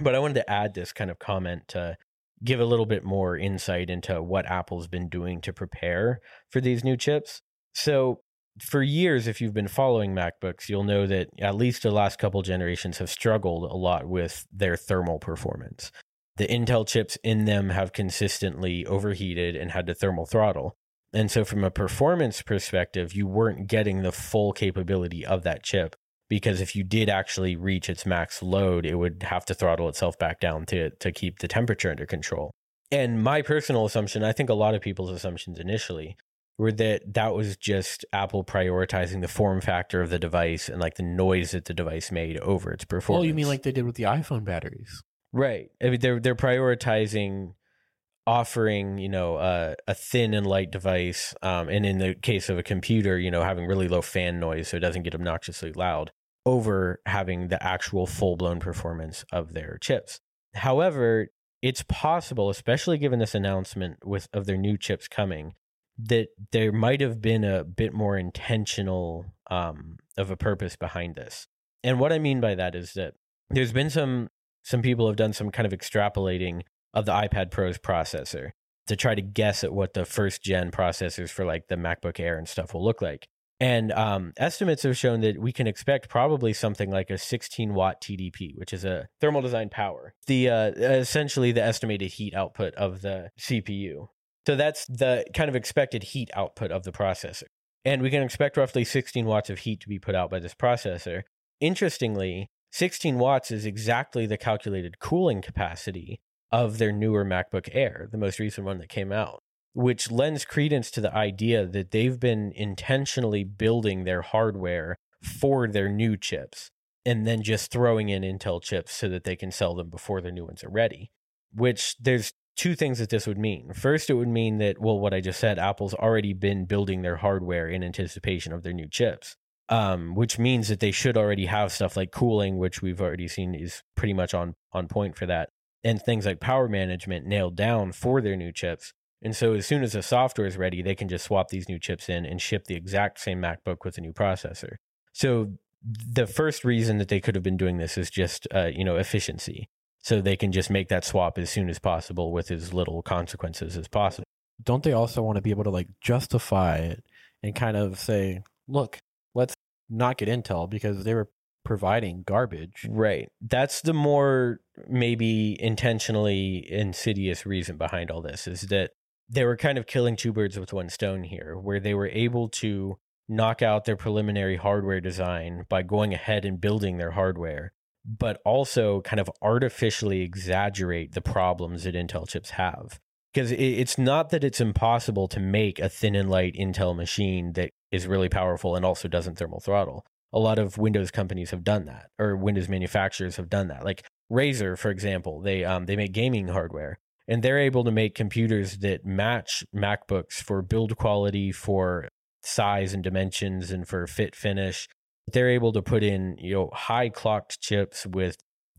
But I wanted to add this kind of comment to give a little bit more insight into what Apple's been doing to prepare for these new chips. So for years, if you've been following MacBooks, you'll know that at least the last couple generations have struggled a lot with their thermal performance. The Intel chips in them have consistently overheated and had to thermal throttle. And so, from a performance perspective, you weren't getting the full capability of that chip because if you did actually reach its max load, it would have to throttle itself back down to, to keep the temperature under control. And my personal assumption, I think a lot of people's assumptions initially, were that that was just Apple prioritizing the form factor of the device and like the noise that the device made over its performance. Oh, you mean like they did with the iPhone batteries? right? I mean, they're they're prioritizing offering you know uh, a thin and light device, um, and in the case of a computer, you know having really low fan noise so it doesn't get obnoxiously loud over having the actual full blown performance of their chips. However, it's possible, especially given this announcement with of their new chips coming, that there might have been a bit more intentional um, of a purpose behind this. And what I mean by that is that there's been some some people have done some kind of extrapolating of the iPad Pro's processor to try to guess at what the first gen processors for like the MacBook Air and stuff will look like. And um, estimates have shown that we can expect probably something like a 16 watt TDP, which is a thermal design power, the uh, essentially the estimated heat output of the CPU. So that's the kind of expected heat output of the processor. And we can expect roughly 16 watts of heat to be put out by this processor. Interestingly, 16 watts is exactly the calculated cooling capacity of their newer MacBook Air, the most recent one that came out, which lends credence to the idea that they've been intentionally building their hardware for their new chips and then just throwing in Intel chips so that they can sell them before their new ones are ready. Which there's two things that this would mean. First, it would mean that, well, what I just said, Apple's already been building their hardware in anticipation of their new chips. Um, which means that they should already have stuff like cooling, which we've already seen is pretty much on on point for that, and things like power management nailed down for their new chips. And so, as soon as the software is ready, they can just swap these new chips in and ship the exact same MacBook with a new processor. So, the first reason that they could have been doing this is just, uh, you know, efficiency. So they can just make that swap as soon as possible with as little consequences as possible. Don't they also want to be able to like justify it and kind of say, look, let's not get Intel because they were providing garbage. Right. That's the more maybe intentionally insidious reason behind all this is that they were kind of killing two birds with one stone here, where they were able to knock out their preliminary hardware design by going ahead and building their hardware, but also kind of artificially exaggerate the problems that Intel chips have. Because it's not that it's impossible to make a thin and light Intel machine that is really powerful and also doesn't thermal throttle. A lot of Windows companies have done that, or Windows manufacturers have done that. Like Razer, for example, they um, they make gaming hardware, and they're able to make computers that match MacBooks for build quality, for size and dimensions, and for fit finish. They're able to put in you know high clocked chips with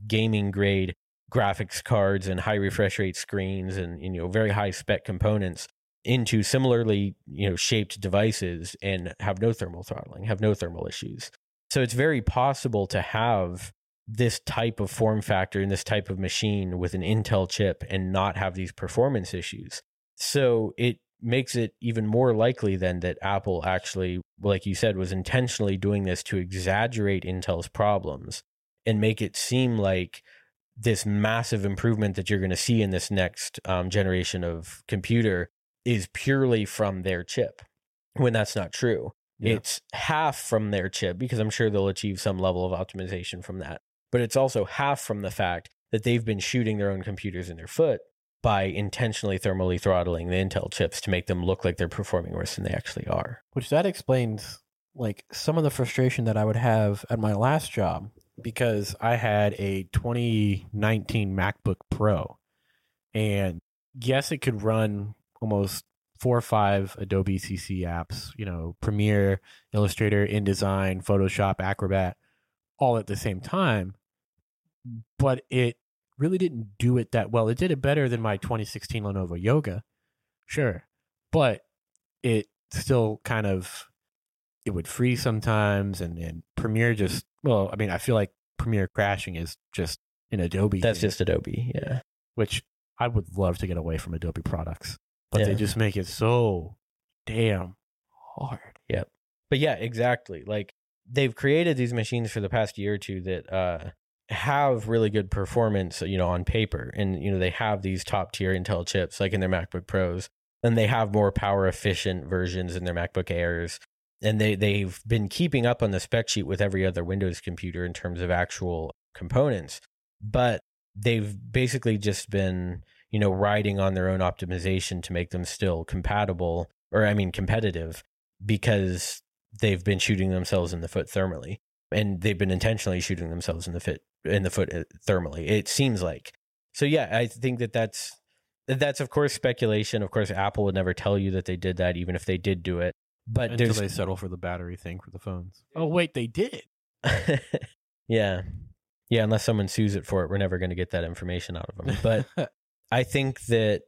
gaming grade graphics cards and high refresh rate screens and you know very high spec components into similarly you know shaped devices and have no thermal throttling have no thermal issues. So it's very possible to have this type of form factor and this type of machine with an intel chip and not have these performance issues. So it makes it even more likely then that apple actually like you said was intentionally doing this to exaggerate intel's problems and make it seem like this massive improvement that you're going to see in this next um, generation of computer is purely from their chip when that's not true. Yeah. It's half from their chip because I'm sure they'll achieve some level of optimization from that. But it's also half from the fact that they've been shooting their own computers in their foot by intentionally thermally throttling the Intel chips to make them look like they're performing worse than they actually are. Which that explains like some of the frustration that I would have at my last job because I had a 2019 MacBook Pro and yes it could run almost four or five Adobe CC apps, you know, Premiere, Illustrator, InDesign, Photoshop, Acrobat all at the same time, but it really didn't do it that well. It did it better than my 2016 Lenovo Yoga. Sure. But it still kind of it would freeze sometimes and, and Premiere just well, I mean, I feel like Premiere crashing is just an Adobe. That's thing, just Adobe. Yeah. which I would love to get away from Adobe products. But Yeah. they just make it so damn hard. Yep. But yeah, exactly. Like they've created these machines for the past year or two that uh, have really good performance, you know, on paper, and you know they have these top tier Intel chips, like in their MacBook Pros, and they have more power efficient versions in their MacBook Airs, and they they've been keeping up on the spec sheet with every other Windows computer in terms of actual components, but they've basically just been you know riding on their own optimization to make them still compatible, or I mean competitive, because they've been shooting themselves in the foot thermally and they've been intentionally shooting themselves in the foot in the foot uh, thermally it seems like so yeah i think that that's that's of course speculation of course apple would never tell you that they did that even if they did do it but Until they settle for the battery thing for the phones. Oh wait, they did. (laughs) yeah yeah unless someone sues it for it we're never going to get that information out of them but (laughs) I think that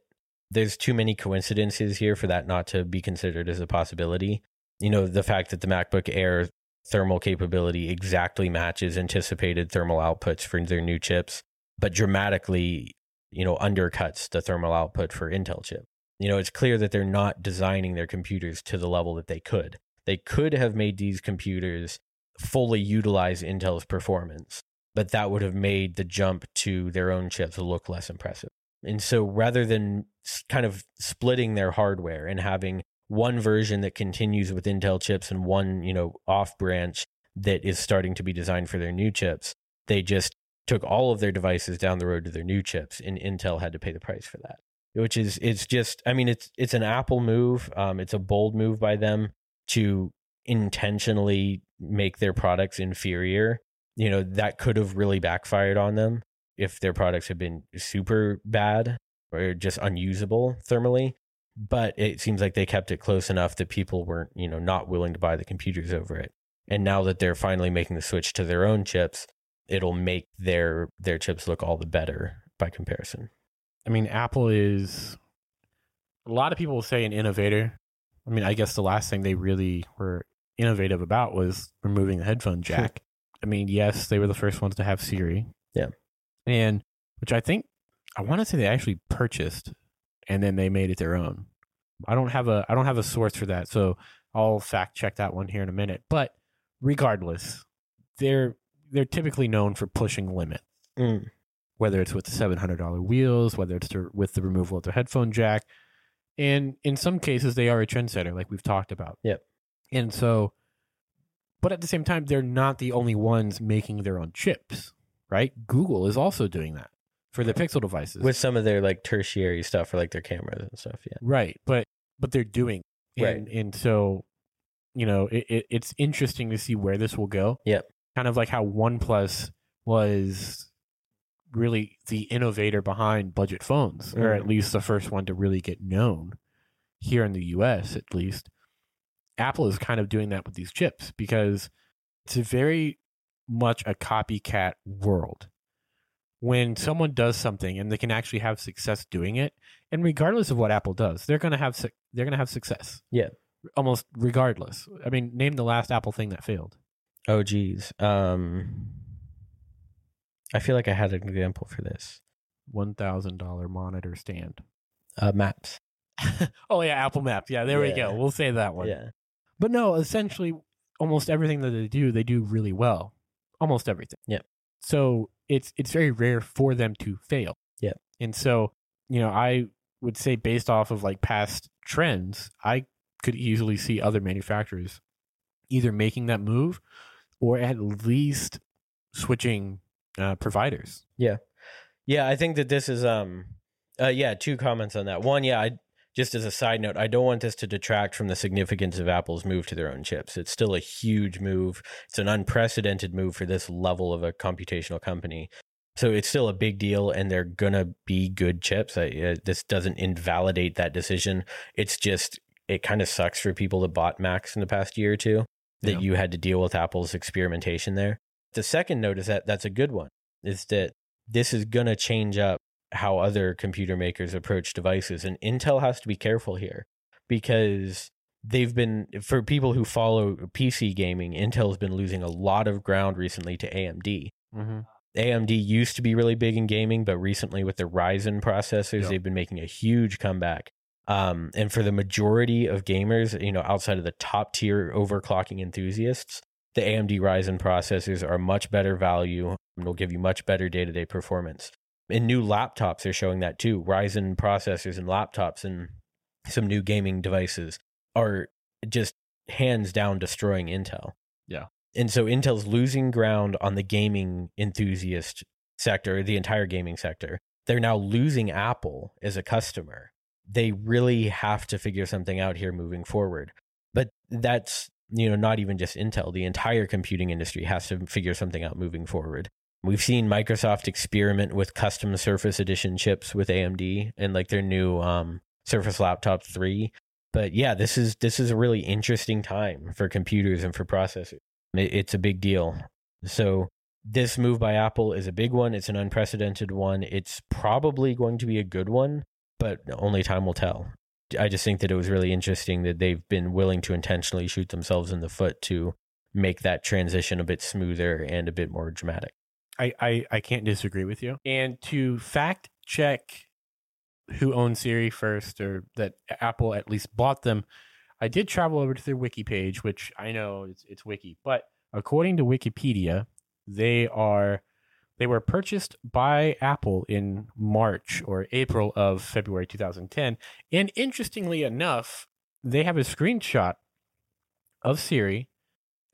there's too many coincidences here for that not to be considered as a possibility. You know, the fact that the MacBook Air thermal capability exactly matches anticipated thermal outputs for their new chips, but dramatically, you know, undercuts the thermal output for Intel chip. You know, it's clear that they're not designing their computers to the level that they could. They could have made these computers fully utilize Intel's performance, but that would have made the jump to their own chips look less impressive. And so rather than kind of splitting their hardware and having one version that continues with Intel chips and one, you know, off branch that is starting to be designed for their new chips, they just took all of their devices down the road to their new chips and Intel had to pay the price for that. Which is it's just I mean it's it's an Apple move. Um it's a bold move by them to intentionally make their products inferior. You know, that could have really backfired on them if their products had been super bad or just unusable thermally. But it seems like they kept it close enough that people weren't, you know, not willing to buy the computers over it. And now that they're finally making the switch to their own chips, it'll make their their chips look all the better by comparison. I mean, Apple is a lot of people will say an innovator. I mean, I guess the last thing they really were innovative about was removing the headphone (laughs) jack. I mean, yes, they were the first ones to have Siri. Yeah. And which I think I want to say they actually purchased and then they made it their own. I don't have a I don't have a source for that, so I'll fact check that one here in a minute. But regardless, they're they're typically known for pushing limits Mm. whether it's with the seven hundred dollar wheels, whether it's to, with the removal of the headphone jack, and in some cases they are a trendsetter, like we've talked about. Yep. And so, but at the same time, they're not the only ones making their own chips, right? Google is also doing that for the Pixel devices, With some of their like tertiary stuff for like their cameras and stuff. Yeah. right? But but they're doing, Right. and, and so, you know, it, it, it's interesting to see where this will go. Yep. Kind of like how OnePlus was really the innovator behind budget phones, or at Mhm. least the first one to really get known here in the US, at least. Apple is kind of doing that with these chips because it's a very much a copycat world. When someone does something and they can actually have success doing it, and regardless of what Apple does, they're gonna have suc they're gonna have success. Yeah. almost regardless. I mean, name the last Apple thing that failed. Oh, geez. Um, I feel like I had an example for this. One thousand dollar monitor stand. Uh, maps. (laughs) oh yeah, Apple Maps. Yeah, there we go. We'll say that one. Yeah. But no, essentially, almost everything that they do, they do really well. Almost everything. Yeah. So it's it's very rare for them to fail. Yeah. And so, you know, I would say based off of like past trends, I could easily see other manufacturers either making that move or at least switching uh, providers. Yeah. Yeah, I think that this is um uh yeah, two comments on that. One, yeah, I just as a side note, I don't want this to detract from the significance of Apple's move to their own chips. It's still a huge move. It's an unprecedented move for this level of a computational company. So it's still a big deal, and they're gonna be good chips. I, uh, this doesn't invalidate that decision. It's just it kind of sucks for people that bought Macs in the past year or two that Yeah. you had to deal with Apple's experimentation there. The second note is that that's a good one. Is that this is gonna change up how other computer makers approach devices, and Intel has to be careful here because they've been for people who follow PC gaming. Intel's been losing a lot of ground recently to AMD. Mm-hmm. AMD used to be really big in gaming, but recently with the Ryzen processors, Yep. they've been making a huge comeback. Um, and for the majority of gamers, you know, outside of the top tier overclocking enthusiasts, the AMD Ryzen processors are much better value and will give you much better day to day performance. In new laptops, they're showing that too. Ryzen processors and laptops and some new gaming devices are just hands down destroying Intel. Yeah. And so Intel's losing ground on the gaming enthusiast sector, the entire gaming sector. They're now losing Apple as a customer. They really have to figure something out here moving forward. But that's, you know, not even just Intel. The entire computing industry has to figure something out moving forward. We've seen Microsoft experiment with custom Surface Edition chips with AMD and like their new um, Surface Laptop 3. But yeah, this is this is a really interesting time for computers and for processors. It- It's a big deal. So this move by Apple is a big one. It's an unprecedented one. It's probably going to be a good one, but only time will tell. I just think that it was really interesting that they've been willing to intentionally shoot themselves in the foot to make that transition a bit smoother and a bit more dramatic. I, I, I can't disagree with you. And to fact check who owned Siri first or that Apple at least bought them, I did travel over to their wiki page, which I know it's, it's wiki, but according to Wikipedia, they are they were purchased by Apple in March or April of February 2010. And interestingly enough, they have a screenshot of Siri,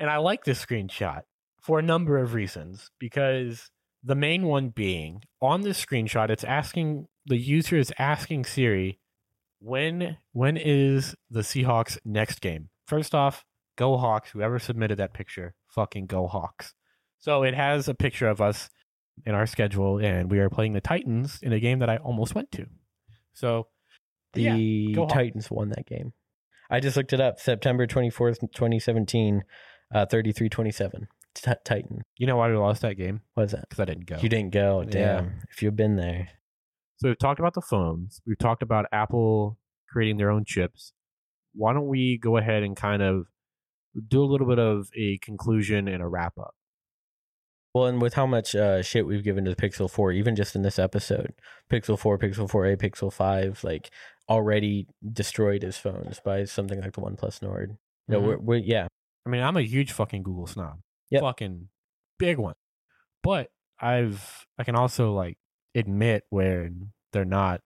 and I like this screenshot for a number of reasons because the main one being on this screenshot it's asking the user is asking Siri when when is the Seahawks next game? First off, go Hawks, whoever submitted that picture, fucking go Hawks. So it has a picture of us in our schedule and we are playing the Titans in a game that I almost went to. So The Yeah. Titans won that game. I just looked it up. September 24th, 2017, uh, 33-27. T- Titan. you know why we lost that game? What is that? Because I didn't go. You didn't go. Yeah. Damn. If you've been there. So we've talked about the phones. We've talked about Apple creating their own chips. Why don't we go ahead and kind of do a little bit of a conclusion and a wrap up? Well, and with how much uh, shit we've given to the Pixel 4, even just in this episode, Pixel 4, Pixel 4a, Pixel 5, like already destroyed his phones by something like the OnePlus Nord. No, Mhm. we're, we're, yeah, I mean, I'm a huge fucking Google snob. Yep. Fucking big one. But I've I can also like admit where they're not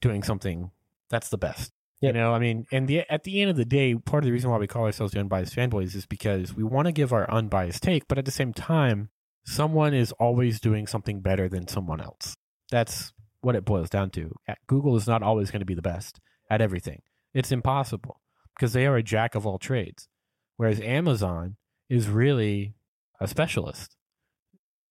doing something that's the best. Yep. You know, I mean, and the at the end of the day, part of the reason why we call ourselves the unbiased fanboys is because we want to give our unbiased take, but at the same time, someone is always doing something better than someone else. That's what it boils down to. Google is not always going to be the best at everything. It's impossible because they are a jack of all trades. Whereas Amazon is really a specialist.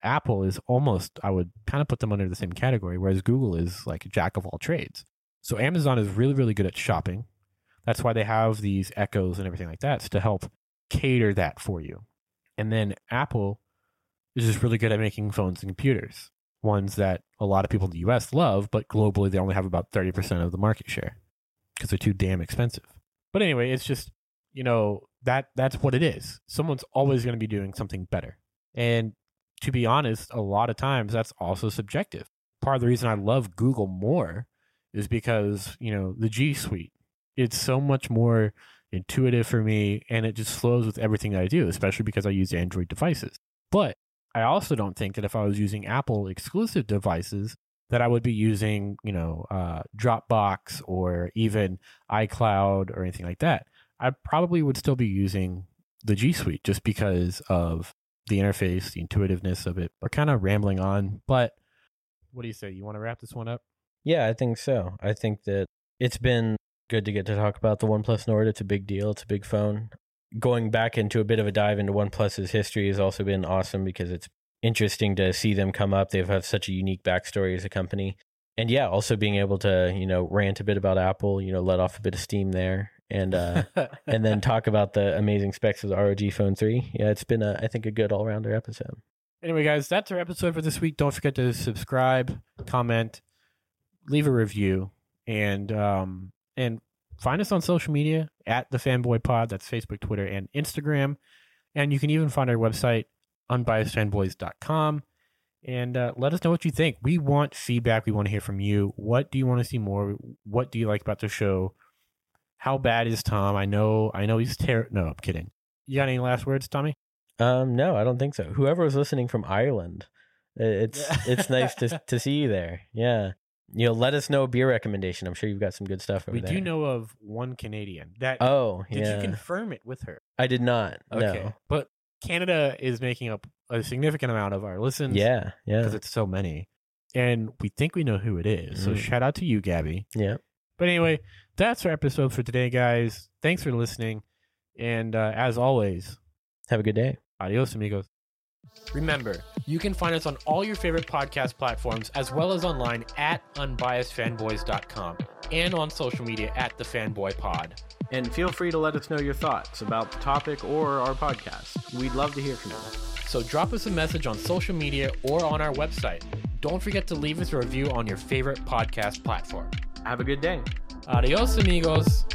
Apple is almost, I would kind of put them under the same category, whereas Google is like a jack of all trades. So Amazon is really, really good at shopping. That's why they have these echoes and everything like that to help cater that for you. And then Apple is just really good at making phones and computers. ones that a lot of people in the US love, but globally they only have about 30% of the market share because they're too damn expensive. But anyway, it's just, you know, that that's what it is. Someone's always going to be doing something better. And to be honest, a lot of times that's also subjective. Part of the reason I love Google more is because, you know, the G Suite, it's so much more intuitive for me and it just flows with everything that I do, especially because I use Android devices. But I also don't think that if I was using Apple exclusive devices, that I would be using, you know, uh, Dropbox or even iCloud or anything like that. I probably would still be using the G Suite just because of the interface, the intuitiveness of it. We're kind of rambling on, but what do you say? You want to wrap this one up? Yeah, I think so. I think that it's been good to get to talk about the OnePlus Nord. It's a big deal. It's a big phone. Going back into a bit of a dive into OnePlus's history has also been awesome because it's interesting to see them come up. They've had such a unique backstory as a company. And yeah, also being able to, you know, rant a bit about Apple, you know, let off a bit of steam there and uh (laughs) and then talk about the amazing specs of the ROG Phone 3. Yeah, it's been a I think a good all-rounder episode. Anyway, guys, that's our episode for this week. Don't forget to subscribe, comment, leave a review, and um and find us on social media at the Fanboy Pod. That's Facebook, Twitter, and Instagram. And you can even find our website unbiasedfanboys.com and uh, let us know what you think. We want feedback. We want to hear from you. What do you want to see more? What do you like about the show? How bad is Tom? I know, I know he's terrible. No, I'm kidding. You got any last words, Tommy? Um, no, I don't think so. Whoever was listening from Ireland, it's it's nice to (laughs) to see you there. Yeah, you know, let us know a beer recommendation. I'm sure you've got some good stuff over we there. do know of one Canadian that. Oh, did yeah. you confirm it with her? I did not. Okay, No. but Canada is making up a significant amount of our listens. Yeah, yeah, because it's so many, and we think we know who it is. So Mm. shout out to you, Gabby. yeah. But anyway, that's our episode for today, guys. Thanks for listening, and uh, as always, Have a good day. adios, amigos. Remember, you can find us on all your favorite podcast platforms as well as online at unbiasedfanboys.com and on social media at the Fanboy Pod. And feel free to let us know your thoughts about the topic or our podcast. We'd love to hear from you. So drop us a message on social media or on our website. Don't forget to leave us a review on your favorite podcast platform. Have a good day. Adios, amigos.